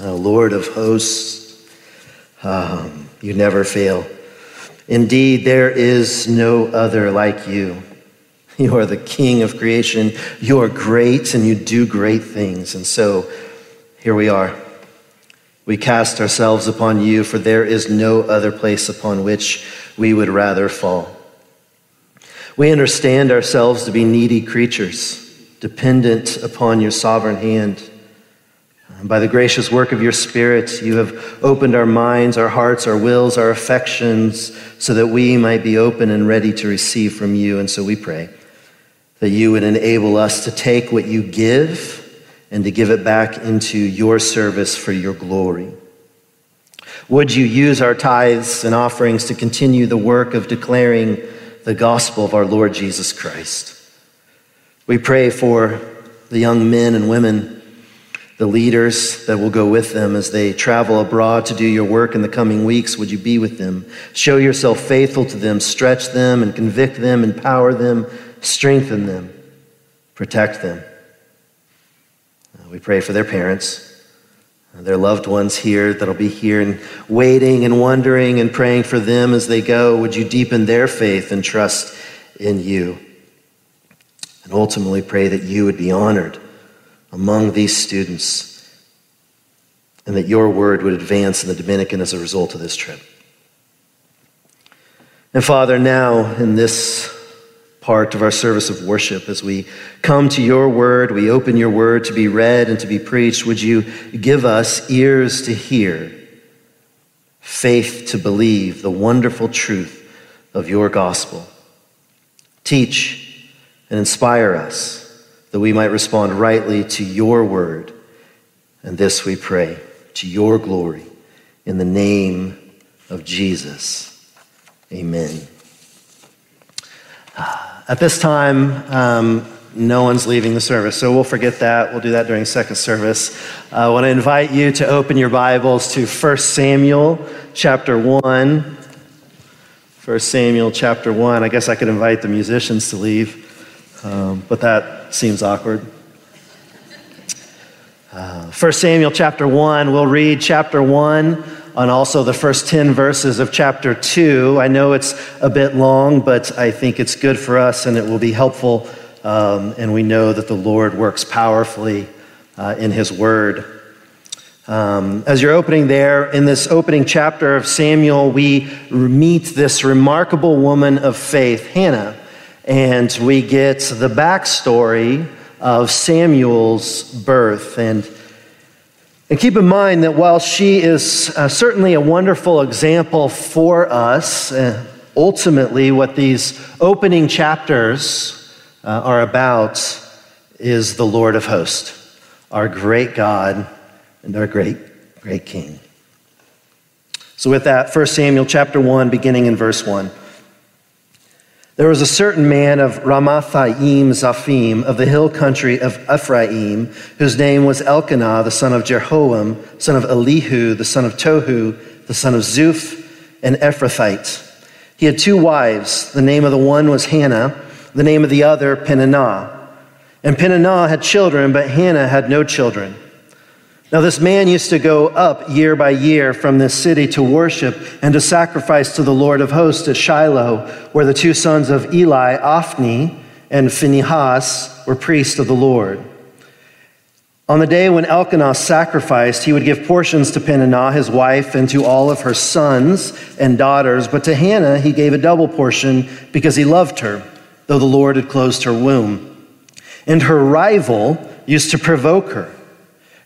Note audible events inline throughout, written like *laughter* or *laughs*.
uh, Lord of hosts. Um, you never fail. Indeed, there is no other like you. *laughs* You are the King of creation. You are great and you do great things. And so here we are. We cast ourselves upon you, for there is no other place upon which we would rather fall. We understand ourselves to be needy creatures, dependent upon your sovereign hand. By the gracious work of your Spirit, you have opened our minds, our hearts, our wills, our affections, so that we might be open and ready to receive from you. And so we pray that you would enable us to take what you give and to give it back into your service for your glory. Would you use our tithes and offerings to continue the work of declaring the gospel of our Lord Jesus Christ? We pray for the young men and women the leaders that will go with them as they travel abroad to do your work in the coming weeks. Would you be with them? Show yourself faithful to them, stretch them and convict them, empower them, strengthen them, protect them. Uh, we pray for their parents, uh, their loved ones here that'll be here and waiting and wondering and praying for them as they go. Would you deepen their faith and trust in you? And ultimately pray that you would be honored among these students and that your word would advance in the Dominican as a result of this trip. And Father, now in this part of our service of worship, as we come to your word, we open your word to be read and to be preached, would you give us ears to hear, faith to believe the wonderful truth of your gospel? Teach and inspire us that we might respond rightly to your word. And this we pray to your glory in the name of Jesus. Amen. At this time, um, no one's leaving the service, so we'll forget that. We'll do that during second service. Uh, I want to invite you to open your Bibles to 1 Samuel chapter 1. 1 Samuel chapter 1. I guess I could invite the musicians to leave. Um, but that seems awkward. Uh, 1 Samuel chapter 1, we'll read chapter 1 and also the first 10 verses of chapter 2. I know it's a bit long, but I think it's good for us and it will be helpful. Um, and we know that the Lord works powerfully uh, in His Word. Um, as you're opening there, in this opening chapter of Samuel, we meet this remarkable woman of faith, Hannah and we get the backstory of Samuel's birth. And, and keep in mind that while she is uh, certainly a wonderful example for us, uh, ultimately, what these opening chapters uh, are about is the Lord of hosts, our great God and our great, great King. So, with that, 1 Samuel chapter 1, beginning in verse 1. There was a certain man of Ramathaim Zophim of the hill country of Ephraim, whose name was Elkanah, the son of Jeroham, son of Elihu, the son of Tohu, the son of Zuph, an Ephrathite. He had two wives. The name of the one was Hannah, the name of the other Peninnah. And Peninnah had children, but Hannah had no children. Now, this man used to go up year by year from this city to worship and to sacrifice to the Lord of hosts at Shiloh, where the two sons of Eli, Hophni and Phinehas, were priests of the Lord. On the day when Elkanah sacrificed, he would give portions to Peninnah, his wife, and to all of her sons and daughters. But to Hannah, he gave a double portion because he loved her, though the Lord had closed her womb. And her rival used to provoke her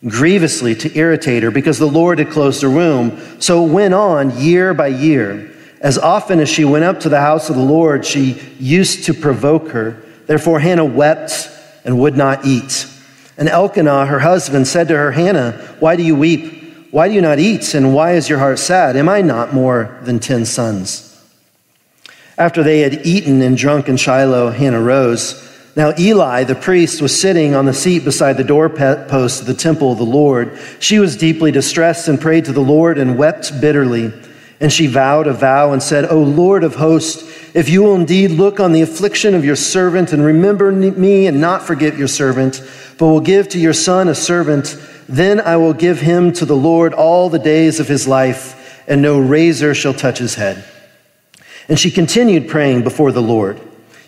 grievously to irritate her because the Lord had closed her womb. So it went on year by year. As often as she went up to the house of the Lord, she used to provoke her. Therefore, Hannah wept and would not eat. And Elkanah, her husband, said to her, Hannah, why do you weep? Why do you not eat? And why is your heart sad? Am I not more than ten sons? After they had eaten and drunk in Shiloh, Hannah rose. Now, Eli, the priest, was sitting on the seat beside the doorpost of the temple of the Lord. She was deeply distressed and prayed to the Lord and wept bitterly. And she vowed a vow and said, O Lord of hosts, if you will indeed look on the affliction of your servant and remember me and not forget your servant, but will give to your son a servant Then I will give him to the Lord all the days of his life, and no razor shall touch his head. And she continued praying before the Lord.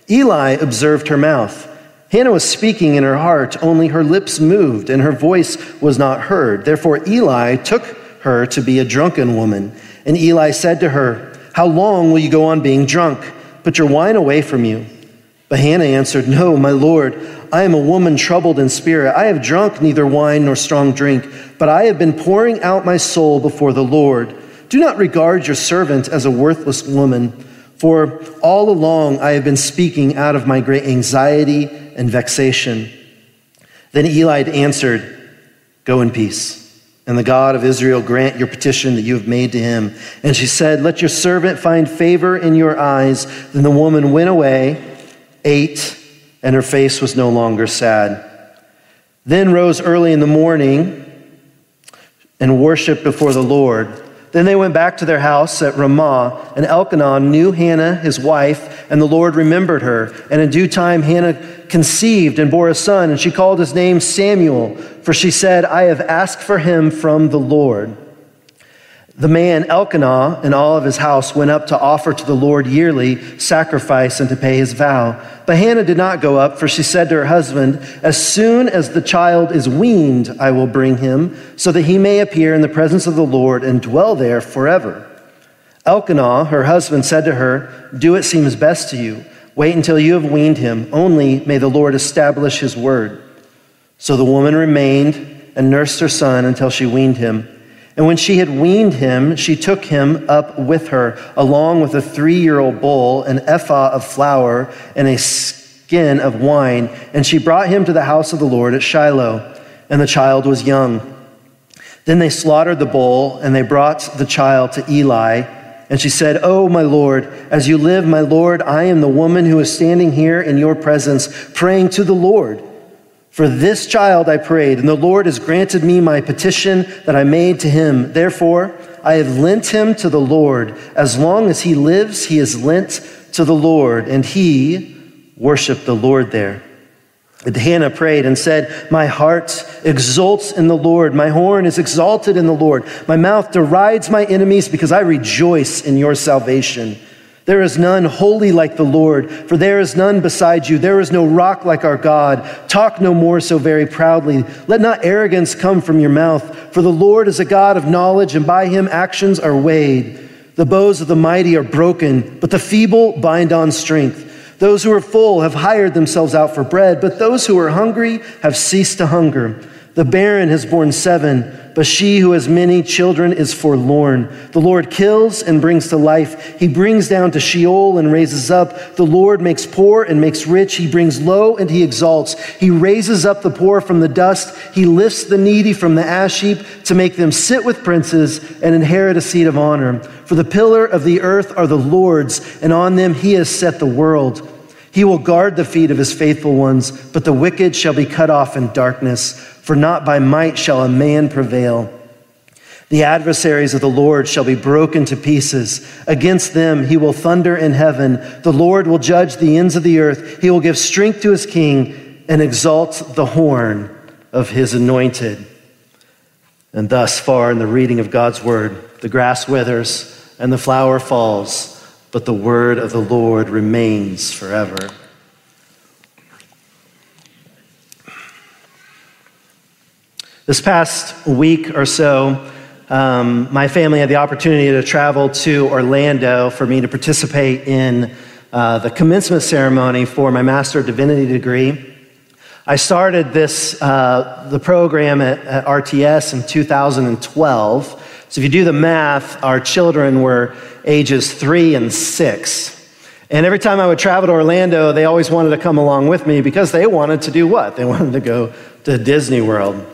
Eli observed her mouth. Hannah was speaking in her heart, only her lips moved, and her voice was not heard. Therefore Eli took her to be a drunken woman. And Eli said to her, How long will you go on being drunk? Put your wine away from you. But Hannah answered, No, my Lord, I am a woman troubled in spirit. I have drunk neither wine nor strong drink, but I have been pouring out my soul before the Lord. Do not regard your servant as a worthless woman, for all along I have been speaking out of my great anxiety and vexation. Then Eli answered, Go in peace. And the God of Israel grant your petition that you have made to him. And she said, Let your servant find favor in your eyes. Then the woman went away, ate, and her face was no longer sad. Then rose early in the morning and worshiped before the Lord. Then they went back to their house at Ramah, and Elkanah knew Hannah, his wife, and the Lord remembered her. And in due time, Hannah conceived and bore a son, and she called his name Samuel, for she said, I have asked for him from the Lord. The man Elkanah and all of his house went up to offer to the Lord yearly sacrifice and to pay his vow. But Hannah did not go up, for she said to her husband, As soon as the child is weaned, I will bring him, so that he may appear in the presence of the Lord and dwell there forever. Elkanah, her husband, said to her, Do what seems best to you. Wait until you have weaned him. Only may the Lord establish his word. So the woman remained and nursed her son until she weaned him. And when she had weaned him, she took him up with her, along with a three year old bull, an ephah of flour, and a skin of wine. And she brought him to the house of the Lord at Shiloh. And the child was young. Then they slaughtered the bull, and they brought the child to Eli. And she said, Oh, my Lord, as you live, my Lord, I am the woman who is standing here in your presence, praying to the Lord. For this child I prayed, and the Lord has granted me my petition that I made to him. Therefore, I have lent him to the Lord. As long as he lives, he is lent to the Lord. And he worshiped the Lord there. And Hannah prayed and said, My heart exults in the Lord. My horn is exalted in the Lord. My mouth derides my enemies because I rejoice in your salvation. There is none holy like the Lord, for there is none beside you. There is no rock like our God. Talk no more so very proudly. Let not arrogance come from your mouth, for the Lord is a God of knowledge, and by him actions are weighed. The bows of the mighty are broken, but the feeble bind on strength. Those who are full have hired themselves out for bread, but those who are hungry have ceased to hunger. The barren has borne seven but she who has many children is forlorn. The Lord kills and brings to life. He brings down to Sheol and raises up. The Lord makes poor and makes rich. He brings low and he exalts. He raises up the poor from the dust. He lifts the needy from the ash heap to make them sit with princes and inherit a seat of honor. For the pillar of the earth are the Lord's, and on them he has set the world. He will guard the feet of his faithful ones, but the wicked shall be cut off in darkness for not by might shall a man prevail. The adversaries of the Lord shall be broken to pieces. Against them he will thunder in heaven. The Lord will judge the ends of the earth. He will give strength to his king and exalt the horn of his anointed. And thus far in the reading of God's word, the grass withers and the flower falls, but the word of the Lord remains forever. This past week or so, um, my family had the opportunity to travel to Orlando for me to participate in uh, the commencement ceremony for my Master of Divinity degree. I started this, uh, the program at, at RTS in 2012. So if you do the math, our children were ages three and six. And every time I would travel to Orlando, they always wanted to come along with me because they wanted to do what? They wanted to go to Disney World.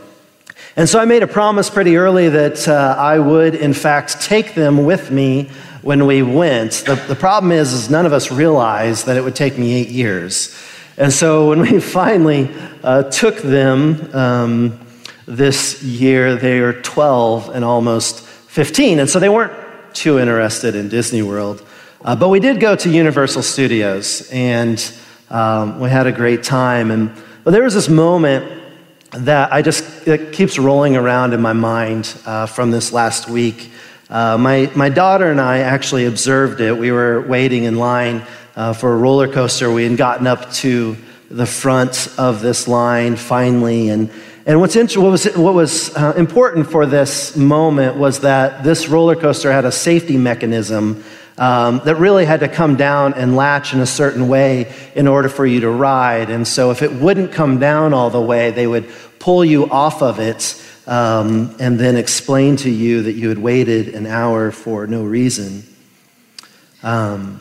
And so I made a promise pretty early that uh, I would, in fact, take them with me when we went. The, the problem is, is, none of us realized that it would take me eight years. And so when we *laughs* finally uh, took them um, this year, they are 12 and almost 15. And so they weren't too interested in Disney World. Uh, but we did go to Universal Studios, and um, we had a great time. And but there was this moment that I just, it keeps rolling around in my mind uh, from this last week. Uh, my, my daughter and I actually observed it. We were waiting in line uh, for a roller coaster. We had gotten up to the front of this line finally. And, and what's int- what was, what was uh, important for this moment was that this roller coaster had a safety mechanism um, that really had to come down and latch in a certain way in order for you to ride. And so, if it wouldn't come down all the way, they would pull you off of it um, and then explain to you that you had waited an hour for no reason. Um,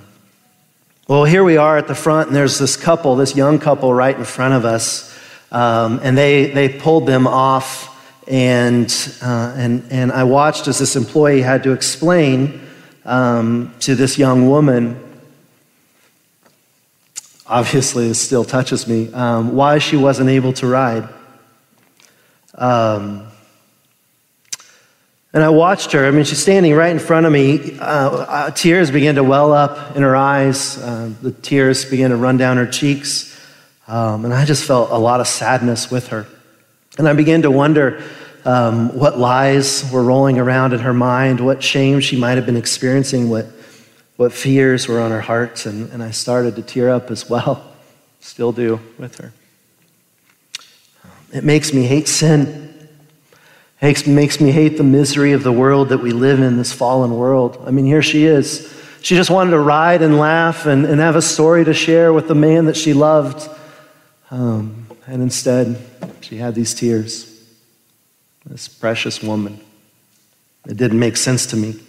well, here we are at the front, and there's this couple, this young couple right in front of us, um, and they, they pulled them off. And, uh, and, and I watched as this employee had to explain um, to this young woman, obviously, it still touches me, um, why she wasn't able to ride. Um, and I watched her. I mean, she's standing right in front of me. Uh, uh, tears began to well up in her eyes. Uh, the tears began to run down her cheeks. Um, and I just felt a lot of sadness with her. And I began to wonder um, what lies were rolling around in her mind, what shame she might have been experiencing, what, what fears were on her heart. And, and I started to tear up as well, *laughs* still do with her. It makes me hate sin. It makes me hate the misery of the world that we live in, this fallen world. I mean, here she is. She just wanted to ride and laugh and, and have a story to share with the man that she loved. Um, and instead, she had these tears. This precious woman. It didn't make sense to me.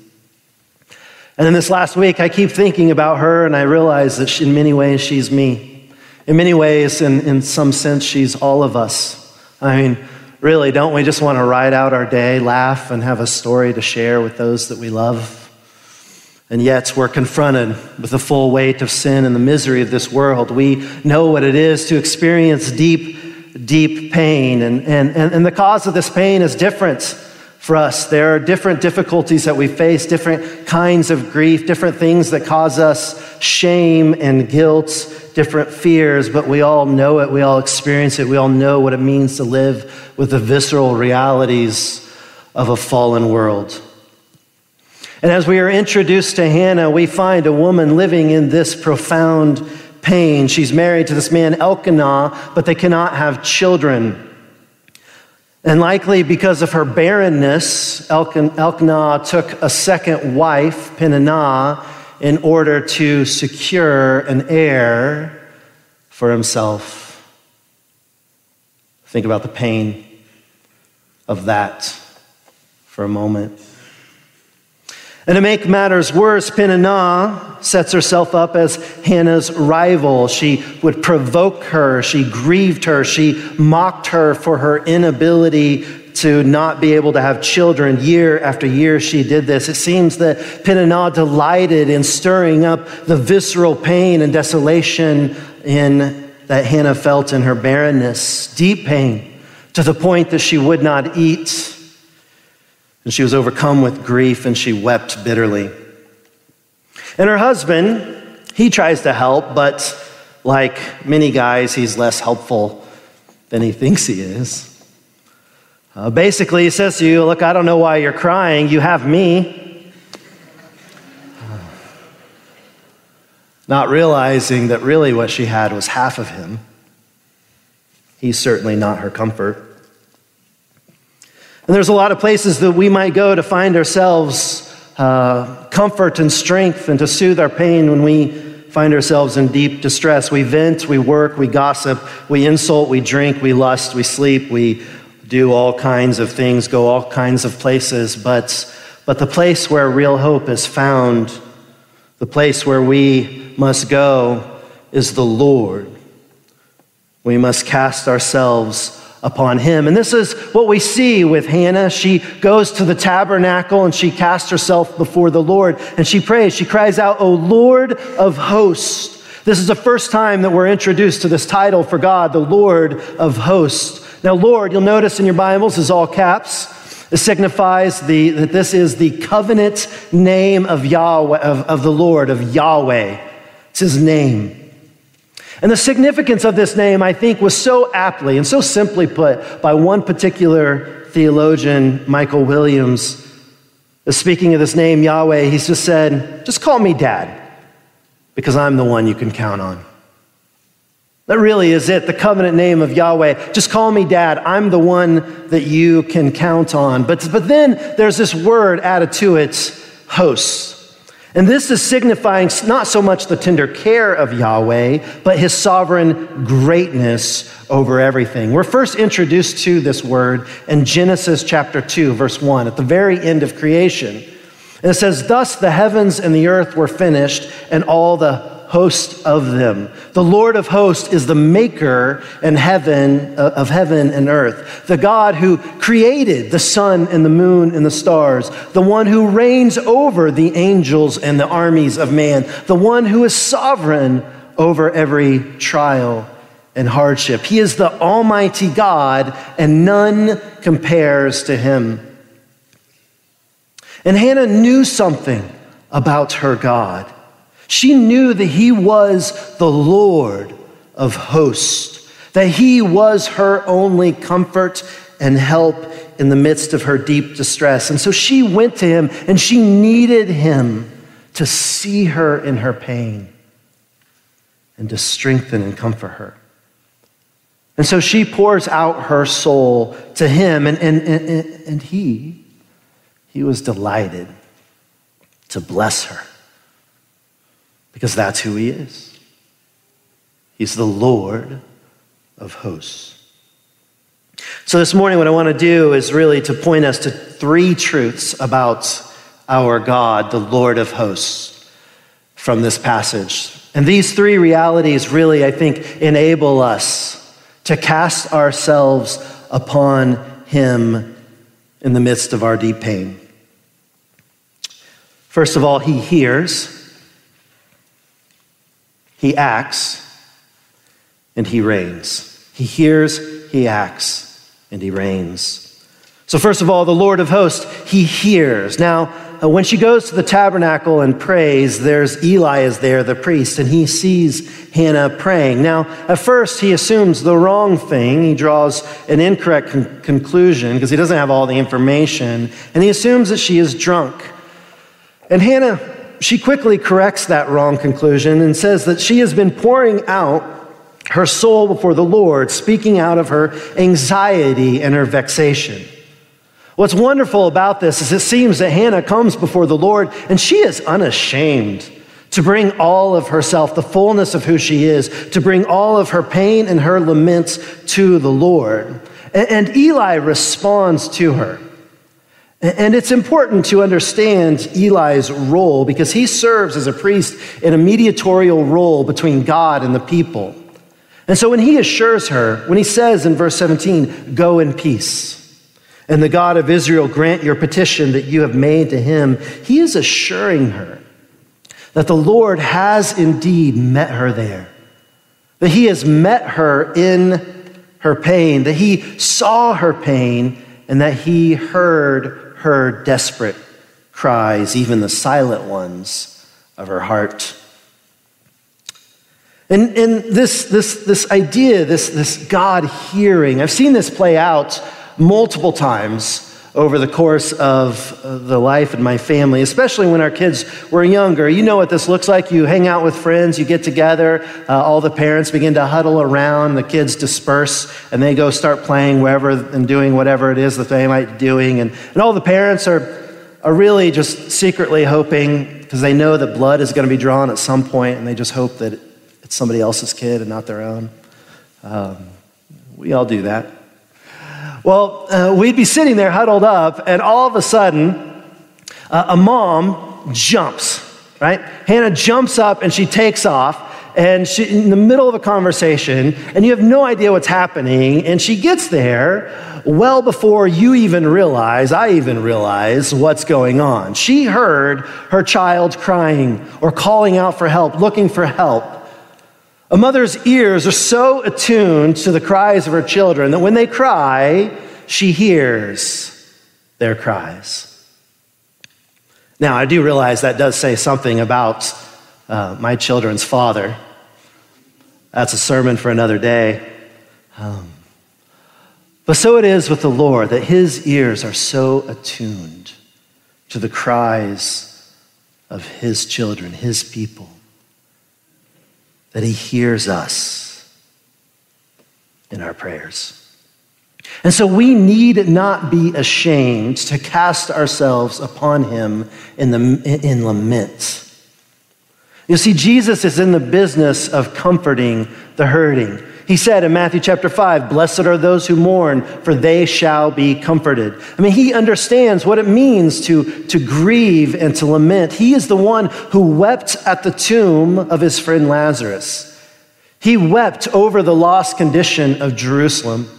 And then this last week, I keep thinking about her, and I realize that she, in many ways, she's me. In many ways, in, in some sense, she's all of us. I mean, really, don't we just want to ride out our day, laugh, and have a story to share with those that we love? And yet, we're confronted with the full weight of sin and the misery of this world. We know what it is to experience deep deep pain. And, and, and, and the cause of this pain is different for us. There are different difficulties that we face, different kinds of grief, different things that cause us shame and guilt, different fears, but we all know it, we all experience it, we all know what it means to live with the visceral realities of a fallen world. And as we are introduced to Hannah, we find a woman living in this profound pain. She's married to this man, Elkanah, but they cannot have children. And likely because of her barrenness, Elkanah took a second wife, Peninnah, in order to secure an heir for himself. Think about the pain of that for a moment. And to make matters worse, Peninnah sets herself up as Hannah's rival. She would provoke her, she grieved her, she mocked her for her inability to not be able to have children. Year after year, she did this. It seems that Peninnah delighted in stirring up the visceral pain and desolation in, that Hannah felt in her barrenness, deep pain, to the point that she would not eat and she was overcome with grief and she wept bitterly. And her husband, he tries to help, but like many guys, he's less helpful than he thinks he is. Uh, basically, he says to you, Look, I don't know why you're crying. You have me. *sighs* Not realizing that really what she had was half of him. He's certainly not her comfort. And there's a lot of places that we might go to find ourselves uh, comfort and strength and to soothe our pain when we find ourselves in deep distress. We vent, we work, we gossip, we insult, we drink, we lust, we sleep, we do all kinds of things, go all kinds of places. But, but the place where real hope is found, the place where we must go, is the Lord. We must cast ourselves upon him. And this is what we see with Hannah. She goes to the tabernacle and she casts herself before the Lord and she prays. She cries out, O Lord of hosts. This is the first time that we're introduced to this title for God, the Lord of hosts. Now, Lord, you'll notice in your Bibles is all caps. It signifies the, that this is the covenant name of Yahweh, of, of the Lord, of Yahweh. It's his name. And the significance of this name, I think, was so aptly and so simply put by one particular theologian, Michael Williams. Speaking of this name, Yahweh, he's just said, just call me dad, because I'm the one you can count on. That really is it, the covenant name of Yahweh. Just call me dad. I'm the one that you can count on. But, but then there's this word added to it, hosts. And this is signifying not so much the tender care of Yahweh, but his sovereign greatness over everything. We're first introduced to this word in Genesis chapter 2, verse 1, at the very end of creation. And it says, Thus the heavens and the earth were finished, and all the host of them. The Lord of hosts is the maker in heaven uh, of heaven and earth. The God who created the sun and the moon and the stars. The one who reigns over the angels and the armies of man. The one who is sovereign over every trial and hardship. He is the almighty God and none compares to him. And Hannah knew something about her God. She knew that he was the Lord of hosts, that he was her only comfort and help in the midst of her deep distress. And so she went to him and she needed him to see her in her pain and to strengthen and comfort her. And so she pours out her soul to him, and, and, and, and he, he was delighted to bless her because that's who he is. He's the Lord of hosts. So, this morning, what I want to do is really to point us to three truths about our God, the Lord of hosts, from this passage. And these three realities really, I think, enable us to cast ourselves upon Him in the midst of our deep pain. First of all, He hears. He acts and he reigns. He hears, he acts, and he reigns. So, first of all, the Lord of hosts, he hears. Now, uh, when she goes to the tabernacle and prays, there's Eli is there, the priest, and he sees Hannah praying. Now, at first, he assumes the wrong thing. He draws an incorrect con- conclusion because he doesn't have all the information, and he assumes that she is drunk. And Hannah she quickly corrects that wrong conclusion and says that she has been pouring out her soul before the Lord, speaking out of her anxiety and her vexation. What's wonderful about this is it seems that Hannah comes before the Lord and she is unashamed to bring all of herself, the fullness of who she is, to bring all of her pain and her laments to the Lord. And Eli responds to her. And it's important to understand Eli's role because he serves as a priest in a mediatorial role between God and the people. And so when he assures her, when he says in verse 17, go in peace, and the God of Israel grant your petition that you have made to him, he is assuring her that the Lord has indeed met her there, that he has met her in her pain, that he saw her pain, and that he heard her desperate cries, even the silent ones of her heart. And, and this, this, this idea, this, this God hearing, I've seen this play out multiple times over the course of uh, the life in my family, especially when our kids were younger. You know what this looks like. You hang out with friends, you get together, uh, all the parents begin to huddle around, the kids disperse, and they go start playing wherever and doing whatever it is that they might be doing. And, and all the parents are, are really just secretly hoping, because they know that blood is going to be drawn at some point, and they just hope that it's somebody else's kid and not their own. Um, we all do that. Well, uh, we'd be sitting there huddled up, and all of a sudden, uh, a mom jumps, right? Hannah jumps up and she takes off, and she, in the middle of a conversation, and you have no idea what's happening, and she gets there well before you even realize, I even realize what's going on. She heard her child crying or calling out for help, looking for help. A mother's ears are so attuned to the cries of her children that when they cry, she hears their cries. Now, I do realize that does say something about uh, my children's father. That's a sermon for another day. Um, but so it is with the Lord that his ears are so attuned to the cries of his children, his people, that he hears us in our prayers. And so we need not be ashamed to cast ourselves upon him in, the, in lament. You see, Jesus is in the business of comforting the hurting. He said in Matthew chapter 5, Blessed are those who mourn, for they shall be comforted. I mean, he understands what it means to, to grieve and to lament. He is the one who wept at the tomb of his friend Lazarus. He wept over the lost condition of Jerusalem.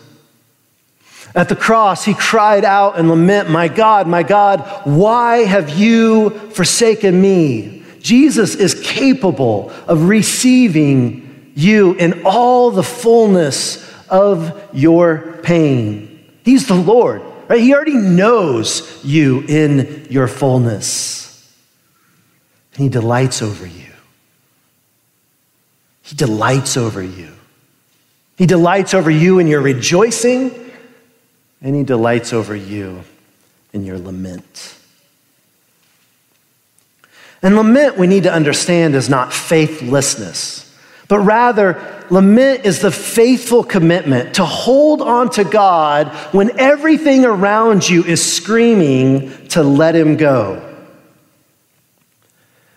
At the cross, he cried out and lament, My God, my God, why have you forsaken me? Jesus is capable of receiving you in all the fullness of your pain. He's the Lord, right? He already knows you in your fullness. And he delights over you. He delights over you. He delights over you in your rejoicing and he delights over you in your lament. And lament, we need to understand, is not faithlessness, but rather, lament is the faithful commitment to hold on to God when everything around you is screaming to let Him go.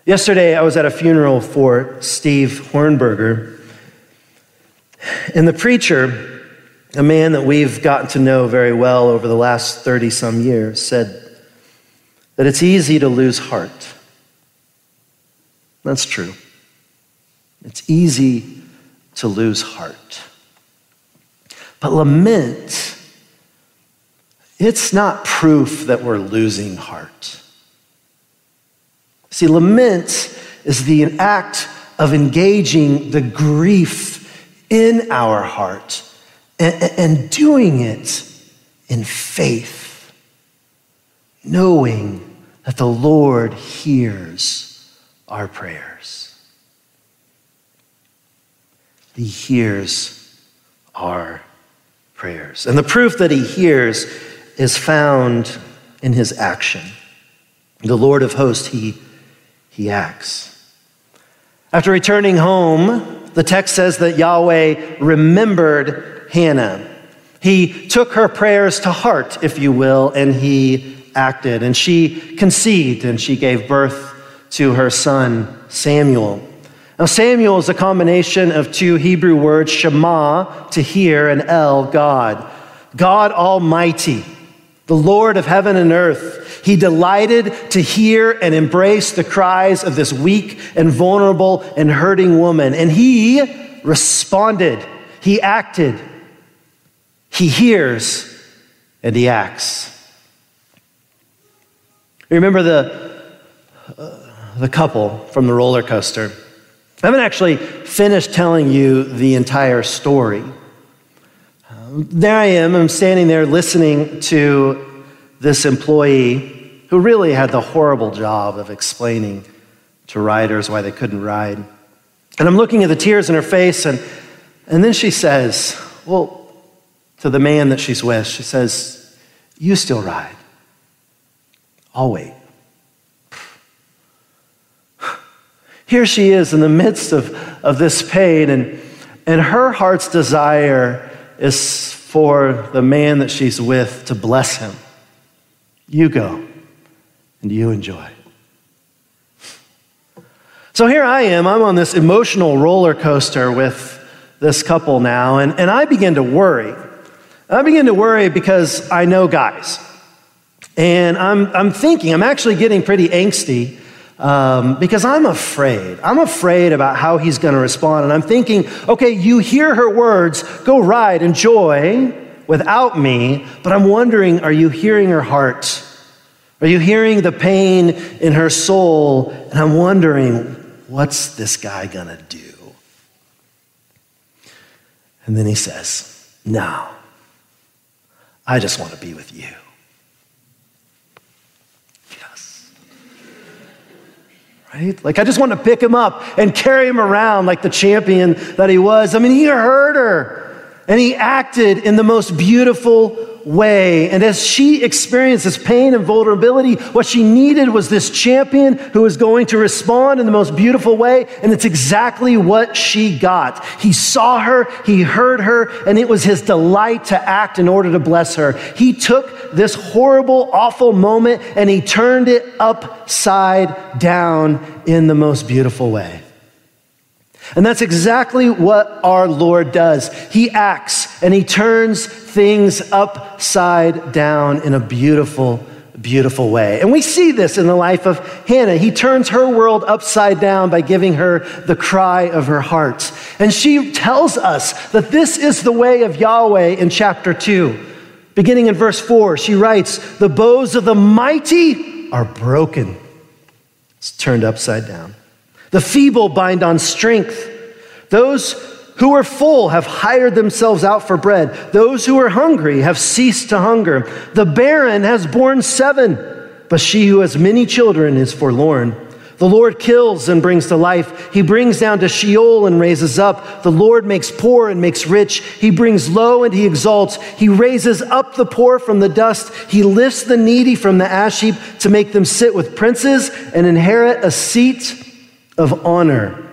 Yesterday, I was at a funeral for Steve Hornberger, and the preacher a man that we've gotten to know very well over the last 30 some years, said that it's easy to lose heart. That's true. It's easy to lose heart. But lament, it's not proof that we're losing heart. See, lament is the act of engaging the grief in our heart and, and doing it in faith, knowing that the Lord hears our prayers. He hears our prayers. And the proof that he hears is found in his action. The Lord of hosts, he, he acts. After returning home, the text says that Yahweh remembered Hannah. He took her prayers to heart, if you will, and he acted. And she conceived and she gave birth to her son, Samuel. Now, Samuel is a combination of two Hebrew words, Shema, to hear, and El, God. God Almighty, the Lord of heaven and earth. He delighted to hear and embrace the cries of this weak and vulnerable and hurting woman. And he responded, he acted. He hears and he acts. Remember the, uh, the couple from the roller coaster? I haven't actually finished telling you the entire story. There I am, I'm standing there listening to this employee who really had the horrible job of explaining to riders why they couldn't ride. And I'm looking at the tears in her face, and, and then she says, Well, to the man that she's with, she says, You still ride. I'll wait. Here she is in the midst of, of this pain, and, and her heart's desire is for the man that she's with to bless him. You go and you enjoy. So here I am, I'm on this emotional roller coaster with this couple now, and, and I begin to worry. I begin to worry because I know guys. And I'm, I'm thinking, I'm actually getting pretty angsty um, because I'm afraid. I'm afraid about how he's going to respond. And I'm thinking, okay, you hear her words, go ride, enjoy without me. But I'm wondering, are you hearing her heart? Are you hearing the pain in her soul? And I'm wondering, what's this guy going to do? And then he says, no. I just want to be with you. Right? Like, I just want to pick him up and carry him around like the champion that he was. I mean, he heard her and he acted in the most beautiful way. And as she experienced this pain and vulnerability, what she needed was this champion who was going to respond in the most beautiful way. And it's exactly what she got. He saw her, he heard her, and it was his delight to act in order to bless her. He took this horrible, awful moment and he turned it upside down in the most beautiful way. And that's exactly what our Lord does. He acts and he turns things upside down in a beautiful, beautiful way. And we see this in the life of Hannah. He turns her world upside down by giving her the cry of her heart. And she tells us that this is the way of Yahweh in chapter 2. Beginning in verse 4, she writes, The bows of the mighty are broken. It's turned upside down. The feeble bind on strength. Those who are full have hired themselves out for bread. Those who are hungry have ceased to hunger. The barren has borne seven, but she who has many children is forlorn. The Lord kills and brings to life. He brings down to Sheol and raises up. The Lord makes poor and makes rich. He brings low and he exalts. He raises up the poor from the dust. He lifts the needy from the ash heap to make them sit with princes and inherit a seat of honor.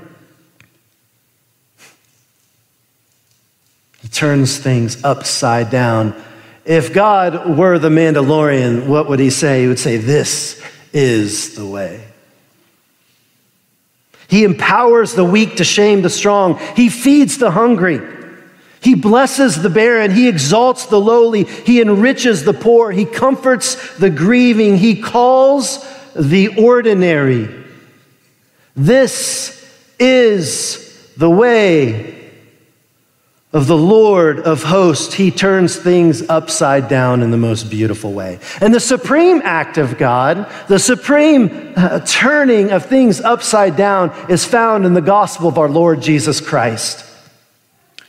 Turns things upside down. If God were the Mandalorian, what would he say? He would say, This is the way. He empowers the weak to shame the strong. He feeds the hungry. He blesses the barren. He exalts the lowly. He enriches the poor. He comforts the grieving. He calls the ordinary this is the way of the Lord of hosts. He turns things upside down in the most beautiful way. And the supreme act of God, the supreme uh, turning of things upside down, is found in the gospel of our Lord Jesus Christ.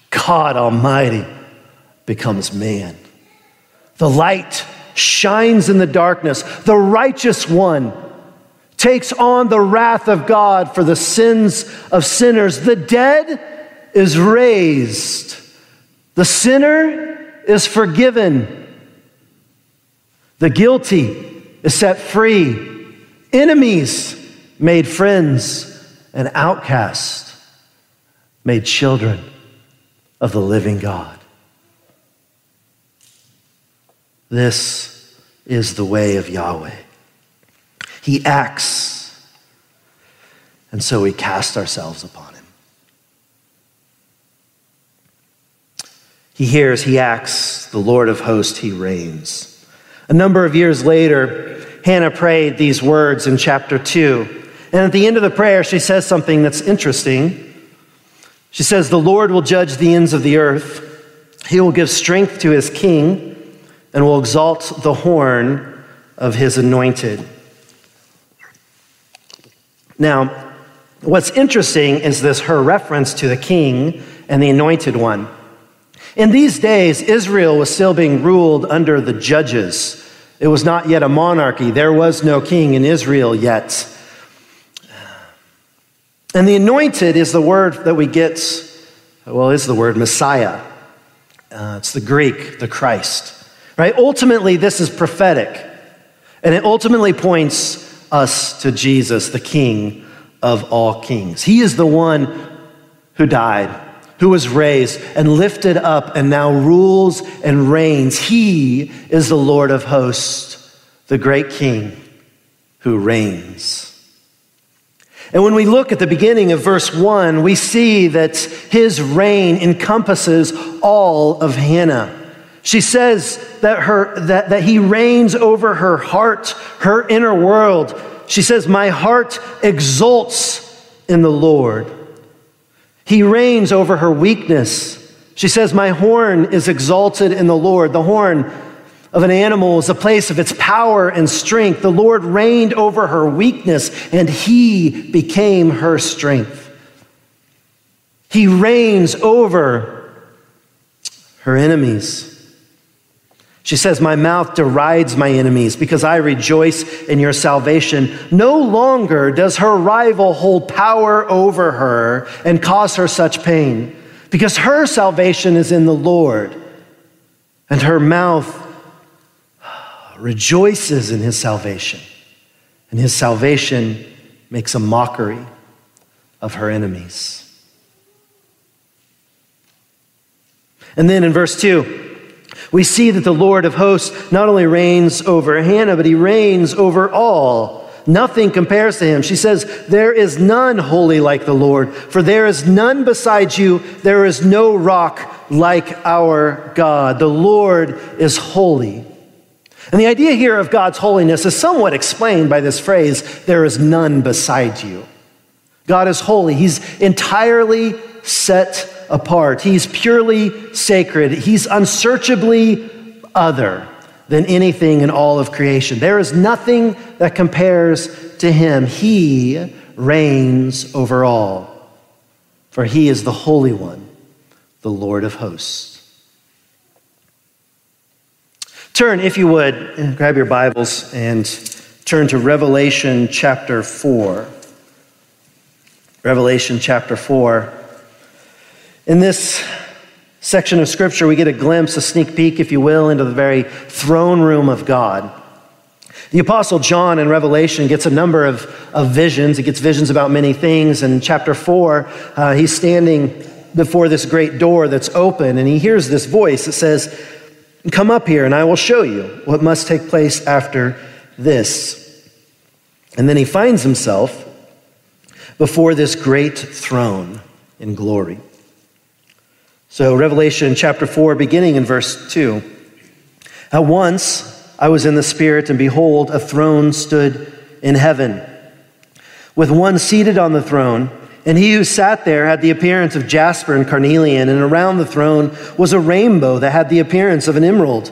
God Almighty becomes man. The light shines in the darkness. The righteous one takes on the wrath of God for the sins of sinners. The dead is raised, the sinner is forgiven, the guilty is set free, enemies made friends, and outcasts made children of the living God. This is the way of Yahweh. He acts. And so we cast ourselves upon him. He hears, he acts, the Lord of hosts, he reigns. A number of years later, Hannah prayed these words in chapter 2. And at the end of the prayer, she says something that's interesting. She says, The Lord will judge the ends of the earth, he will give strength to his king, and will exalt the horn of his anointed. Now, what's interesting is this her reference to the king and the anointed one. In these days, Israel was still being ruled under the judges. It was not yet a monarchy. There was no king in Israel yet. And the anointed is the word that we get, well, is the word Messiah. Uh, it's the Greek, the Christ. Right? Ultimately, this is prophetic. And it ultimately points us to Jesus, the King of all kings. He is the one who died, who was raised and lifted up and now rules and reigns. He is the Lord of hosts, the great King who reigns. And when we look at the beginning of verse 1, we see that his reign encompasses all of Hannah. She says that, her, that, that he reigns over her heart, her inner world. She says, My heart exults in the Lord. He reigns over her weakness. She says, My horn is exalted in the Lord. The horn of an animal is a place of its power and strength. The Lord reigned over her weakness, and he became her strength. He reigns over her enemies. She says, My mouth derides my enemies because I rejoice in your salvation. No longer does her rival hold power over her and cause her such pain because her salvation is in the Lord, and her mouth rejoices in his salvation, and his salvation makes a mockery of her enemies. And then in verse 2, we see that the Lord of hosts not only reigns over Hannah, but he reigns over all. Nothing compares to him. She says, There is none holy like the Lord, for there is none beside you. There is no rock like our God. The Lord is holy. And the idea here of God's holiness is somewhat explained by this phrase, There is none beside you. God is holy. He's entirely set apart. He's purely sacred. He's unsearchably other than anything in all of creation. There is nothing that compares to him. He reigns over all, for he is the Holy One, the Lord of hosts. Turn, if you would, grab your Bibles and turn to Revelation chapter 4. Revelation chapter 4. In this section of Scripture, we get a glimpse, a sneak peek, if you will, into the very throne room of God. The Apostle John in Revelation gets a number of, of visions. He gets visions about many things. In chapter 4, uh, he's standing before this great door that's open, and he hears this voice that says, Come up here, and I will show you what must take place after this. And then he finds himself before this great throne in glory. So, Revelation chapter 4, beginning in verse 2. At once I was in the Spirit, and behold, a throne stood in heaven, with one seated on the throne. And he who sat there had the appearance of jasper and carnelian, and around the throne was a rainbow that had the appearance of an emerald.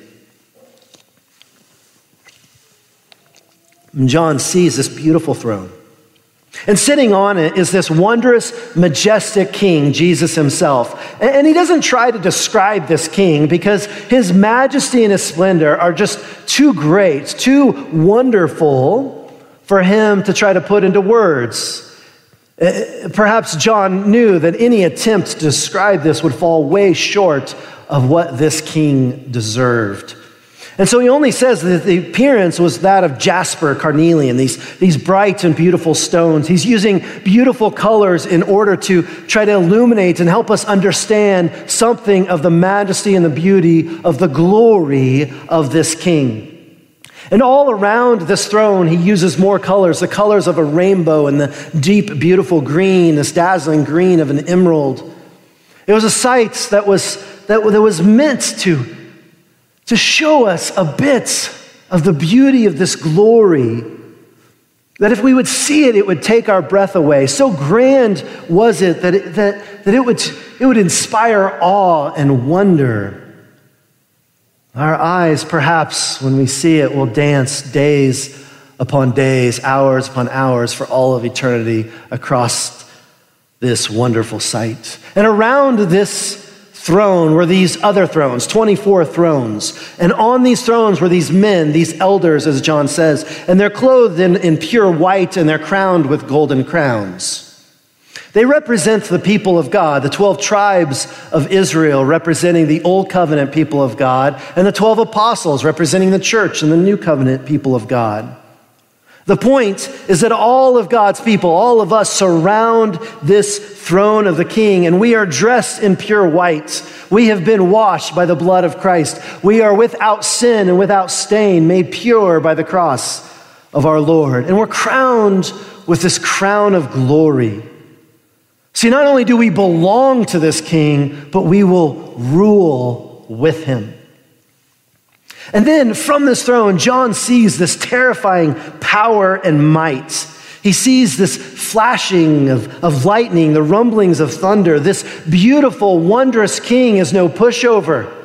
John sees this beautiful throne. And sitting on it is this wondrous, majestic king, Jesus himself. And he doesn't try to describe this king because his majesty and his splendor are just too great, too wonderful for him to try to put into words. Perhaps John knew that any attempt to describe this would fall way short of what this king deserved. And so he only says that the appearance was that of jasper, carnelian, these, these bright and beautiful stones. He's using beautiful colors in order to try to illuminate and help us understand something of the majesty and the beauty of the glory of this king. And all around this throne, he uses more colors the colors of a rainbow and the deep, beautiful green, this dazzling green of an emerald. It was a sight that was, that, that was meant to to show us a bit of the beauty of this glory. That if we would see it, it would take our breath away. So grand was it that it, that, that it, would, it would inspire awe and wonder. Our eyes, perhaps, when we see it, will dance days upon days, hours upon hours for all of eternity across this wonderful sight. And around this throne were these other thrones, 24 thrones. And on these thrones were these men, these elders, as John says, and they're clothed in, in pure white and they're crowned with golden crowns. They represent the people of God, the 12 tribes of Israel representing the Old Covenant people of God, and the 12 apostles representing the church and the New Covenant people of God. The point is that all of God's people, all of us, surround this throne of the King, and we are dressed in pure white. We have been washed by the blood of Christ. We are without sin and without stain, made pure by the cross of our Lord. And we're crowned with this crown of glory. See, not only do we belong to this king, but we will rule with him. And then from this throne, John sees this terrifying power and might. He sees this flashing of, of lightning, the rumblings of thunder. This beautiful, wondrous king is no pushover.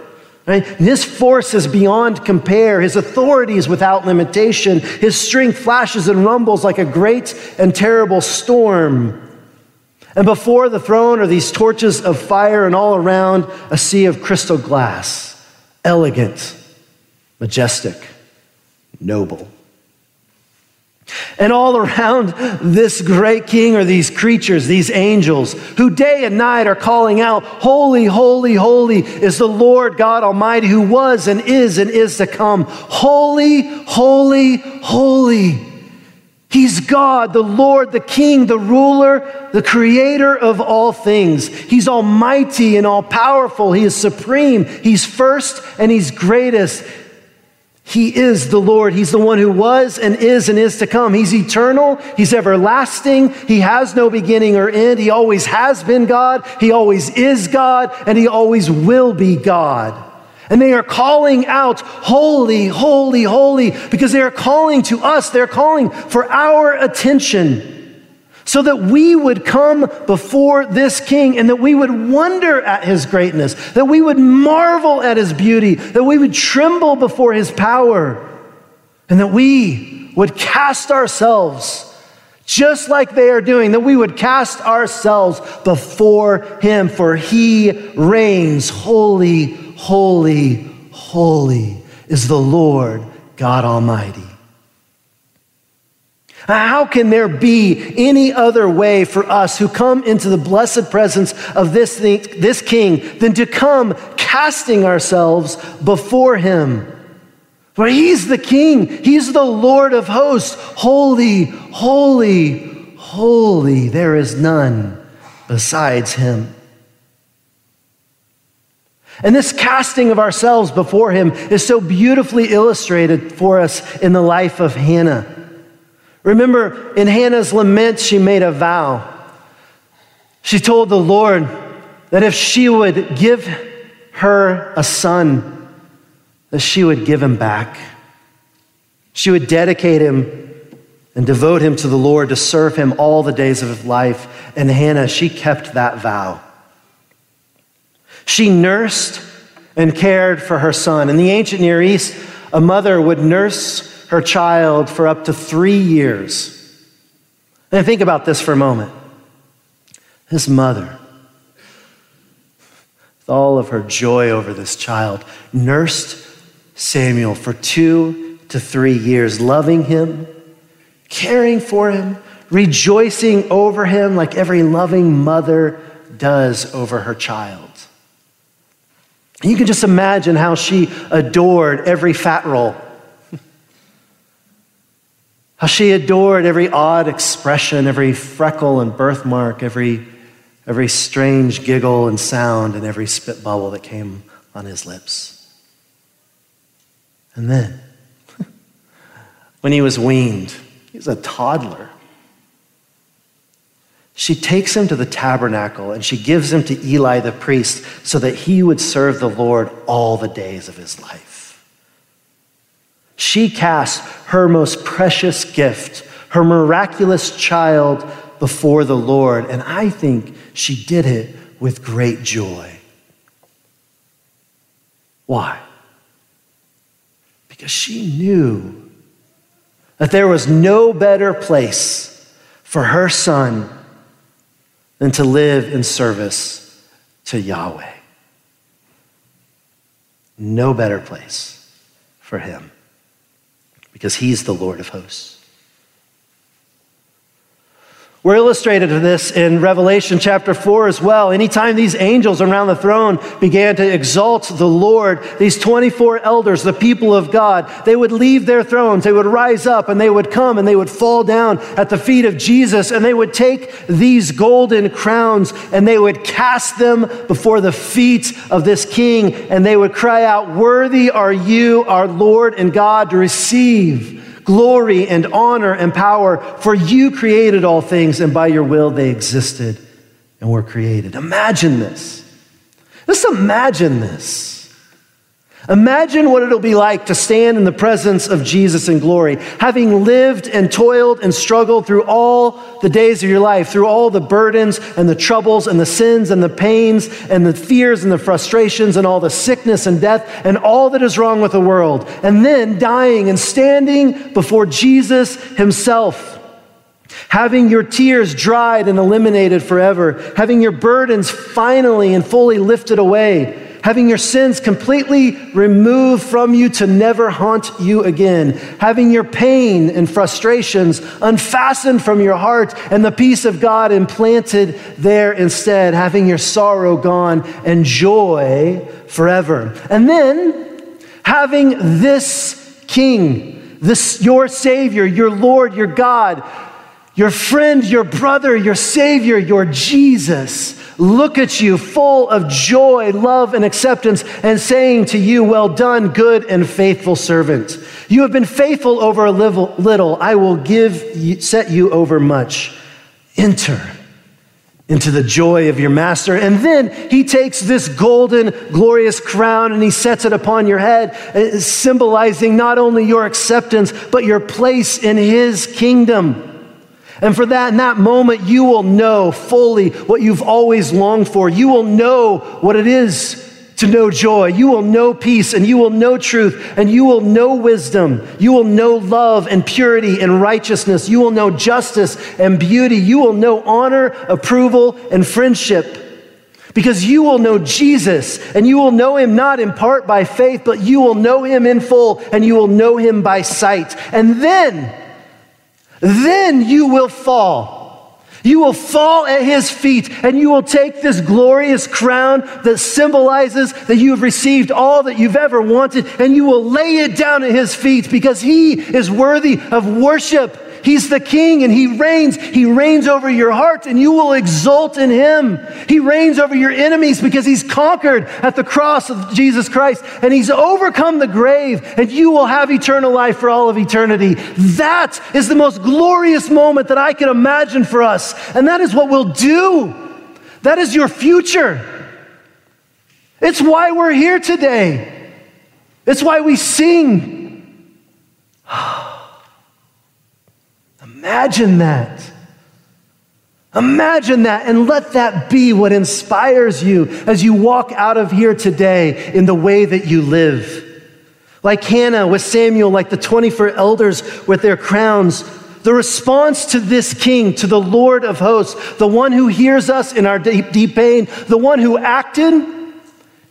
Right? His force is beyond compare. His authority is without limitation. His strength flashes and rumbles like a great and terrible storm. And before the throne are these torches of fire, and all around a sea of crystal glass, elegant, majestic, noble. And all around this great king are these creatures, these angels, who day and night are calling out, Holy, holy, holy is the Lord God Almighty, who was and is and is to come. Holy, holy, holy He's God, the Lord, the King, the ruler, the creator of all things. He's almighty and all powerful. He is supreme. He's first and he's greatest. He is the Lord. He's the one who was and is and is to come. He's eternal. He's everlasting. He has no beginning or end. He always has been God. He always is God. And he always will be God. And they are calling out, Holy, holy, holy, because they are calling to us, they're calling for our attention so that we would come before this king and that we would wonder at his greatness, that we would marvel at his beauty, that we would tremble before his power, and that we would cast ourselves. Just like they are doing, that we would cast ourselves before him, for he reigns holy, holy, holy is the Lord God Almighty. How can there be any other way for us who come into the blessed presence of this, thing, this king than to come casting ourselves before him? For he's the king, he's the Lord of hosts. Holy, holy, holy, there is none besides him. And this casting of ourselves before him is so beautifully illustrated for us in the life of Hannah. Remember, in Hannah's lament, she made a vow. She told the Lord that if she would give her a son, that she would give him back. She would dedicate him and devote him to the Lord to serve him all the days of his life. And Hannah, she kept that vow. She nursed and cared for her son. In the ancient Near East, a mother would nurse her child for up to three years. And think about this for a moment. His mother, with all of her joy over this child, nursed Samuel for two to three years, loving him, caring for him, rejoicing over him like every loving mother does over her child. You can just imagine how she adored every fat roll. How she adored every odd expression, every freckle and birthmark, every, every strange giggle and sound, and every spit bubble that came on his lips. And then, *laughs* when he was weaned, he was a toddler. She takes him to the tabernacle and she gives him to Eli the priest so that he would serve the Lord all the days of his life. She casts her most precious gift, her miraculous child, before the Lord, and I think she did it with great joy. Why? Because she knew that there was no better place for her son than to live in service to Yahweh. No better place for him because he's the Lord of hosts. We're illustrated in this in Revelation chapter 4 as well. Anytime these angels around the throne began to exalt the Lord, these 24 elders, the people of God, they would leave their thrones, they would rise up, and they would come and they would fall down at the feet of Jesus, and they would take these golden crowns and they would cast them before the feet of this king, and they would cry out, Worthy are you, our Lord and God, to receive glory and honor and power, for you created all things, and by your will they existed and were created. Imagine this. Just imagine this. Imagine what it'll be like to stand in the presence of Jesus in glory, having lived and toiled and struggled through all the days of your life, through all the burdens and the troubles and the sins and the pains and the fears and the frustrations and all the sickness and death and all that is wrong with the world, and then dying and standing before Jesus himself having your tears dried and eliminated forever, having your burdens finally and fully lifted away, having your sins completely removed from you to never haunt you again, having your pain and frustrations unfastened from your heart and the peace of God implanted there instead, having your sorrow gone and joy forever. And then having this King, this your Savior, your Lord, your God, your friend, your brother, your Savior, your Jesus look at you full of joy, love, and acceptance, and saying to you, Well done, good and faithful servant. You have been faithful over a little, I will give, set you over much. Enter into the joy of your master. And then he takes this golden, glorious crown and he sets it upon your head, uh, symbolizing not only your acceptance, but your place in his kingdom. And for that, in that moment, you will know fully what you've always longed for. You will know what it is to know joy. You will know peace and you will know truth and you will know wisdom. You will know love and purity and righteousness. You will know justice and beauty. You will know honor, approval, and friendship. Because you will know Jesus and you will know him not in part by faith, but you will know him in full and you will know him by sight. And then, then you will fall. You will fall at his feet and you will take this glorious crown that symbolizes that you have received all that you've ever wanted and you will lay it down at his feet because he is worthy of worship. He's the king and he reigns. He reigns over your heart and you will exult in him. He reigns over your enemies because he's conquered at the cross of Jesus Christ and he's overcome the grave and you will have eternal life for all of eternity. That is the most glorious moment that I can imagine for us. And that is what we'll do. That is your future. It's why we're here today. It's why we sing. *sighs* Imagine that. Imagine that and let that be what inspires you as you walk out of here today in the way that you live. Like Hannah with Samuel, like the 24 elders with their crowns, the response to this king, to the Lord of hosts, the one who hears us in our deep, deep pain, the one who acted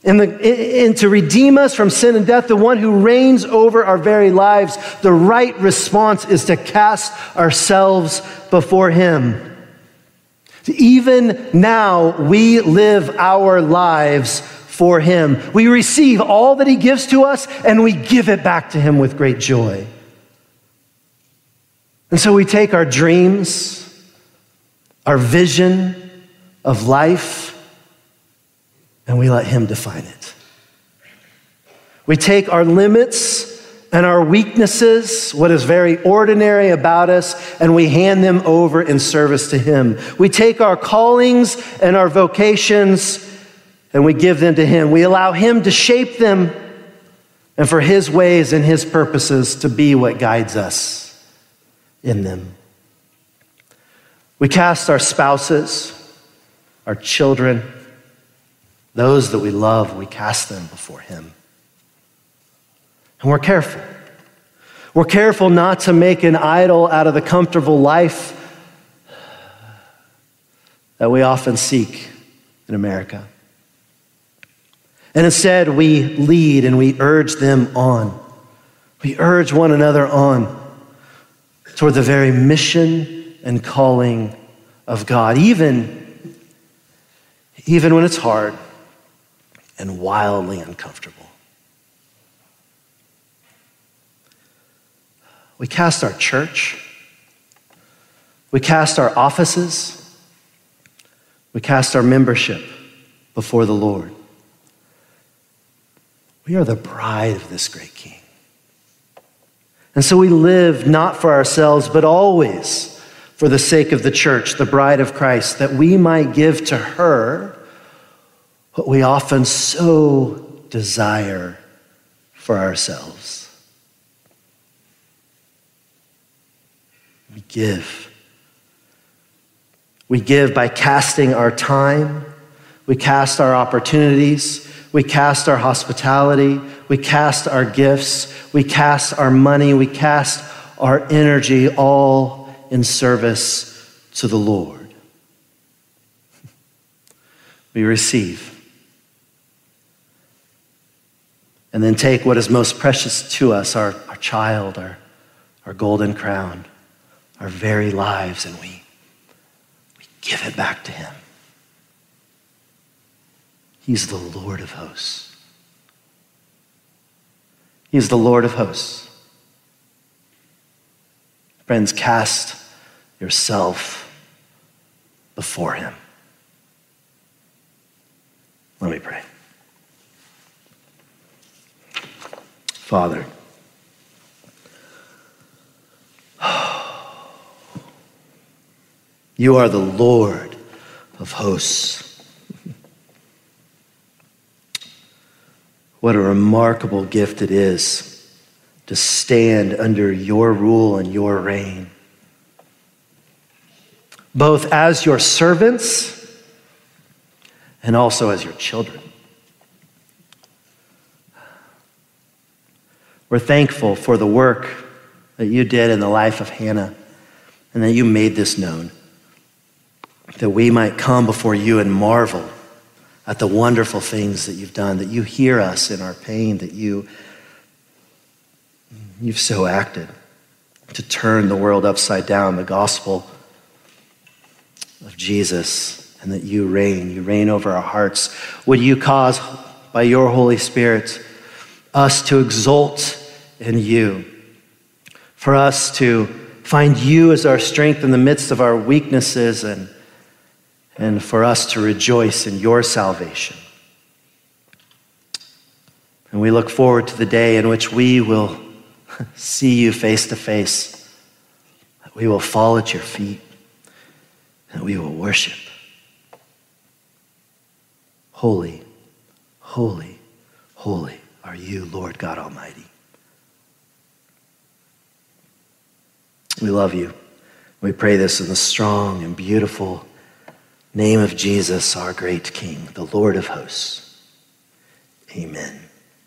and, the, and to redeem us from sin and death, the one who reigns over our very lives, the right response is to cast ourselves before him. Even now, we live our lives for him. We receive all that he gives to us and we give it back to him with great joy. And so we take our dreams, our vision of life, and we let Him define it. We take our limits and our weaknesses, what is very ordinary about us, and we hand them over in service to Him. We take our callings and our vocations and we give them to Him. We allow Him to shape them and for His ways and His purposes to be what guides us in them. We cast our spouses, our children, those that we love, we cast them before Him. And we're careful. We're careful not to make an idol out of the comfortable life that we often seek in America. And instead, we lead and we urge them on. We urge one another on toward the very mission and calling of God, even, even when it's hard and wildly uncomfortable. We cast our church, we cast our offices, we cast our membership before the Lord. We are the bride of this great King. And so we live not for ourselves, but always for the sake of the church, the bride of Christ, that we might give to her what we often so desire for ourselves. We give. We give by casting our time, we cast our opportunities, we cast our hospitality, we cast our gifts, we cast our money, we cast our energy all in service to the Lord. *laughs* We receive. And then take what is most precious to us our, our child, our, our golden crown, our very lives, and we, we give it back to Him. He's the Lord of hosts. He's the Lord of hosts. Friends, cast yourself before Him. Let me pray. Father, *sighs* you are the Lord of hosts. *laughs* What a remarkable gift it is to stand under your rule and your reign, both as your servants and also as your children. We're thankful for the work that you did in the life of Hannah and that you made this known, that we might come before you and marvel at the wonderful things that you've done, that you hear us in our pain, that you, you've so acted to turn the world upside down, the gospel of Jesus, and that you reign. You reign over our hearts. Would you cause, by your Holy Spirit, us to exult in you, for us to find you as our strength in the midst of our weaknesses and and for us to rejoice in your salvation. And we look forward to the day in which we will *laughs* see you face to face, that we will fall at your feet, and we will worship. Holy, holy, holy are you, Lord God Almighty. We love you. We pray this in the strong and beautiful name of Jesus, our great King, the Lord of hosts. Amen.